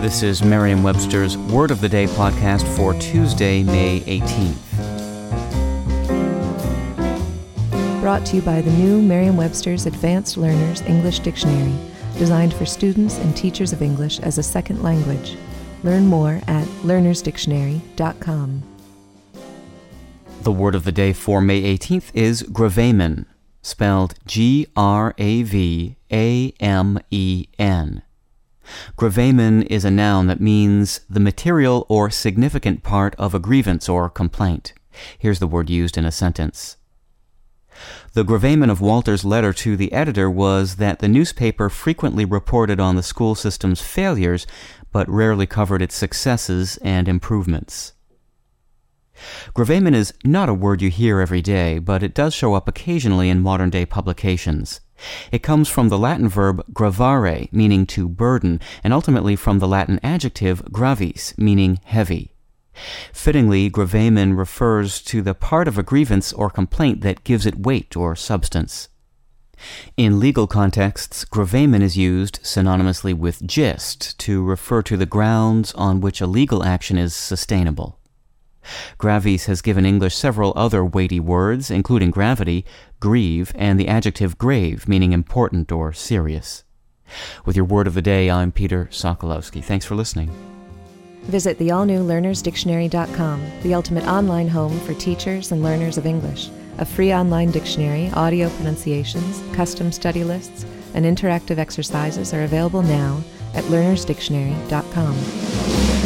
This is Merriam Webster's Word of the Day podcast for Tuesday, May 18th. Brought to you by the new Merriam Webster's Advanced Learners English Dictionary, designed for students and teachers of English as a second language. Learn more at learnersdictionary.com. The word of the day for May 18th is gravamen, spelled G R A V A M E N. Gravamen is a noun that means the material or significant part of a grievance or complaint. Here's the word used in a sentence. The gravamen of Walter's letter to the editor was that the newspaper frequently reported on the school system's failures, but rarely covered its successes and improvements. Gravamen is not a word you hear every day, but it does show up occasionally in modern day publications. It comes from the Latin verb gravare, meaning to burden, and ultimately from the Latin adjective gravis, meaning heavy. Fittingly, gravamen refers to the part of a grievance or complaint that gives it weight or substance. In legal contexts, gravamen is used synonymously with gist to refer to the grounds on which a legal action is sustainable. Gravis has given English several other weighty words, including gravity, grieve, and the adjective grave, meaning important or serious. With your word of the day, I'm Peter Sokolowski. Thanks for listening. Visit the all new learnersdictionary.com, the ultimate online home for teachers and learners of English. A free online dictionary, audio pronunciations, custom study lists, and interactive exercises are available now at learnersdictionary.com.